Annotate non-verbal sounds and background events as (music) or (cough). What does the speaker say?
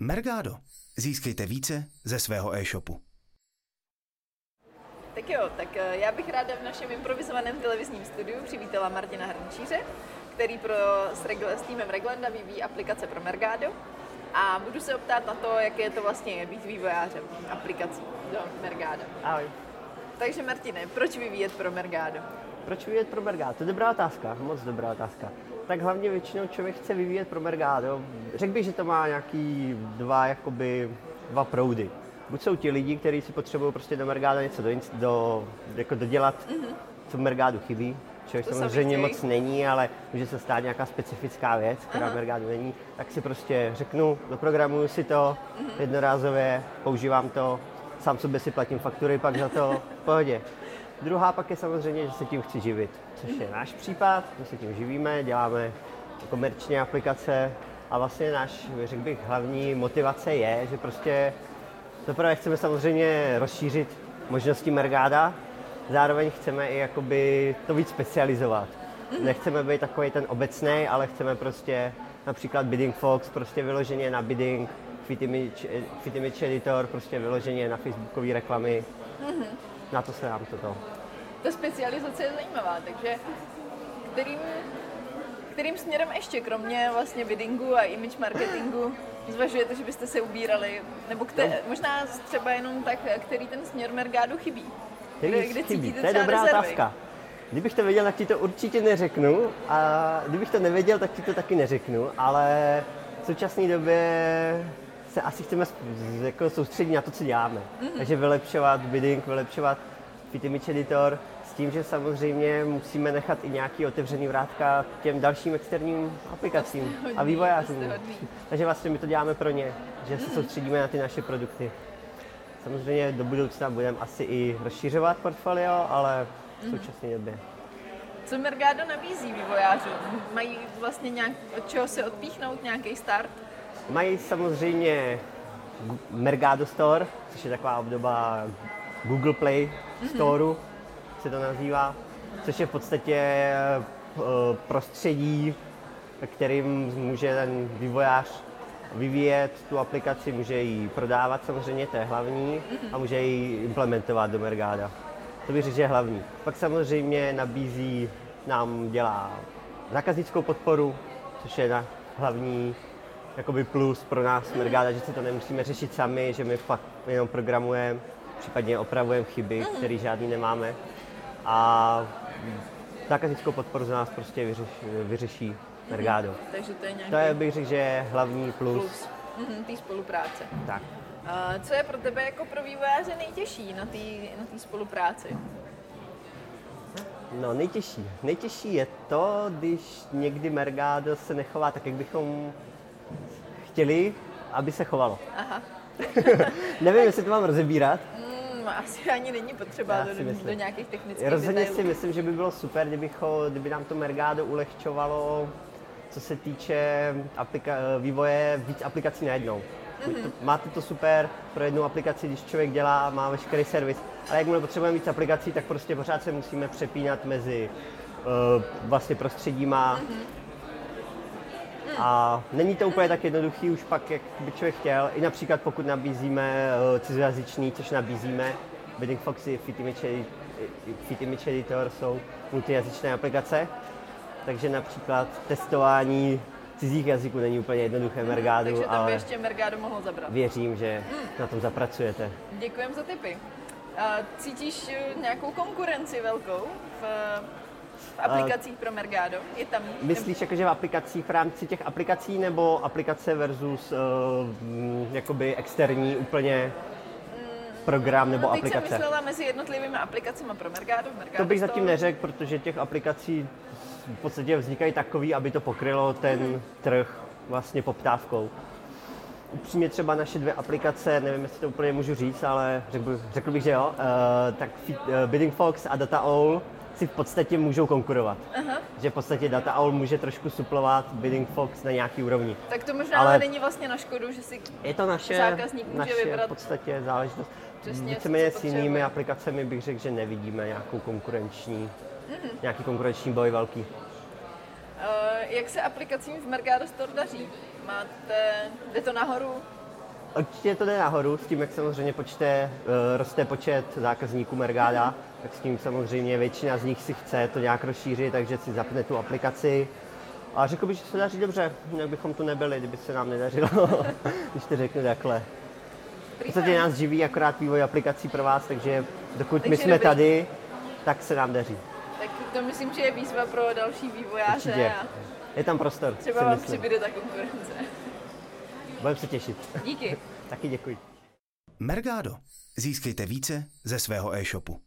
Mergado. Získejte více ze svého e-shopu. Tak jo, tak eh, já bych ráda v našem improvizovaném televizním studiu přivítala Martina Hrnčíře, který pro, s, Regle, s týmem Reglanda vyvíjí aplikace pro Mergado. A budu se optát na to, jak je to vlastně být vývojářem aplikací do Mergado. Ahoj. Takže Martine, proč vyvíjet pro Mergado? Proč vyvíjet pro Mergado? To je dobrá otázka, moc dobrá otázka. Tak hlavně většinou člověk chce vyvíjet pro Mergado. Řekl bych, že to má nějaký dva, jakoby, dva proudy. Buď jsou ti lidi, kteří si potřebují prostě do Mergado něco do, do, jako dodělat, mm-hmm. co v Mergado chybí, což To samozřejmě moc není, ale může se stát nějaká specifická věc, která Aha. v Mergado není, tak si prostě řeknu, doprogramuju si to Mhm. jednorázově, používám to, sám sobě si platím faktury pak za to, v pohodě. Druhá pak je samozřejmě, že se tím chci živit, což je náš případ, my se tím živíme, děláme komerční aplikace a vlastně náš, řekl bych, hlavní motivace je, že prostě zaprvé chceme samozřejmě rozšířit možnosti Mergáda, zároveň chceme i jakoby to víc specializovat. Nechceme být takový ten obecný, ale chceme prostě například Bidding Fox, prostě vyloženě na bidding, Fit Image, Fit Image Editor, prostě vyloženě na facebookové reklamy. Na to se nám toto. Ta specializace je zajímavá, takže kterým, kterým směrem ještě, kromě vlastně biddingu a image marketingu, zvažujete, že byste se ubírali? Nebo kte, možná třeba jenom tak, který ten směr Mergádu chybí? Který Kde- kde chybí? To je dobrá rezervy? otázka. Kdybych to věděl, tak ti to určitě neřeknu. A kdybych to nevěděl, tak ti to taky neřeknu. Ale v současné době se asi chceme jako soustředit na to, co děláme. Mhm. Takže vylepšovat bidding, vylepšovat Fit Image Editor, s tím, že samozřejmě musíme nechat i nějaký otevřený vrátka k těm dalším externím aplikacím a hodný, vývojářům. jste hodný. Takže vlastně my to děláme pro ně, že se soustředíme na ty naše produkty. Samozřejmě do budoucna budeme asi i rozšiřovat portfolio, ale v současné době. Co Mergado nabízí vývojářům? Mají vlastně nějak, od čeho se odpíchnout, nějaký start? Mají samozřejmě Mergado Store, což je taková obdoba Google Play Storeu, se to nazývá, což je v podstatě eh, prostředí, ve kterým může ten vývojář vyvíjet tu aplikaci, může ji prodávat samozřejmě, to je hlavní, a může ji implementovat do Mergada. To bych řekl, že je hlavní. Pak samozřejmě nabízí, nám dělá zákaznickou podporu, což je na hlavní jakoby plus pro nás Mergada, že si to nemusíme řešit sami, že my fakt jenom programujeme, případně opravujeme chyby, které žádný nemáme. A zákaznickou podporu za nás prostě vyřeš, vyřeší Mergado. Takže to je nějaký To je, bych řekl, že je hlavní plus. plus mhm, té spolupráce. Tak. A co je pro tebe jako pro vývojáře nejtěžší na té na té spolupráci? No nejtěžší. Nejtěžší je to, když někdy Mergado se nechová tak, jak bychom chtěli, aby se chovalo. Aha. (laughs) Nevím, jestli to mám rozebírat. Hmm, asi ani není potřeba do, do, myslím. do nějakých technických Rozhodně detailů. si myslím, že by bylo super, kdybycho, kdyby nám to Mergado ulehčovalo, co se týče aplika- vývoje víc aplikací najednou. Mm-hmm. Máte to super pro jednu aplikaci, když člověk dělá, má veškerý servis, ale jakmile potřebujeme víc aplikací, tak prostě pořád se musíme přepínat mezi uh, vlastně prostředíma. Mm-hmm. A není to úplně tak jednoduchý už pak, jak by člověk chtěl. I například pokud nabízíme uh, cizojazyčný, což nabízíme, Bidding Foxy, Fit Image, Editor jsou multijazyčné aplikace, takže například testování cizích jazyků není úplně jednoduché v Mergádu, Takže tam by ale ještě Mergado mohl zabrat. věřím, že na tom zapracujete. Děkujeme za tipy. A cítíš eh, nějakou konkurenci velkou v, v aplikacích pro Mergado? Je tam? Myslíš jakože v aplikacích, v rámci těch aplikací, nebo aplikace versus uh, mm, jakoby externí úplně program nebo no, teď aplikace? jsem myslela mezi jednotlivými aplikacemi pro Mergado. Mergado To bych zatím neřekl, protože těch aplikací v podstatě vznikají takový, aby to pokrylo ten trh vlastně poptávkou. Upřímně třeba naše dvě aplikace, nevím, jestli to úplně můžu říct, ale řekl, bych- řekl bych, že jo, eh, tak eh, Bidding Fox a Data Owl si v podstatě můžou konkurovat. Aha. Že v podstatě Data Owl může trošku suplovat Bidding Fox na nějaký úrovni. Tak to možná Ale- ale není vlastně na škodu, že si Je to naše, Zákazník může naše vybrat v podstatě záležitost. přesně, Víceméně s jinými aplikacemi bych řekl, že nevidíme nějakou konkurenční, Mhm. nějaký konkurenční boj velký. Jak se aplikacím v Mercado Store daří? Máte, jde to nahoru? Určitě to jde nahoru, s tím, jak samozřejmě počte, eh, roste počet zákazníků Mergáda, tak s tím samozřejmě většina z nich si chce to nějak rozšířit, takže si zapne tu aplikaci. A řekl bych, že se daří dobře, jak bychom tu nebyli, kdyby se nám nedařilo, (laughs) když to řeknu takhle. V podstatě nás živí akorát vývoj aplikací pro vás, takže dokud my Takže jsme dobrý. tady, tak se nám daří. Tak to myslím, že je výzva pro další vývojáře Určitě. a Je tam prostor, třeba vám myslím. přibude ta konkurence. Budeme se těšit. Díky. Taky děkuji. Mergado. Získejte více ze svého e-shopu.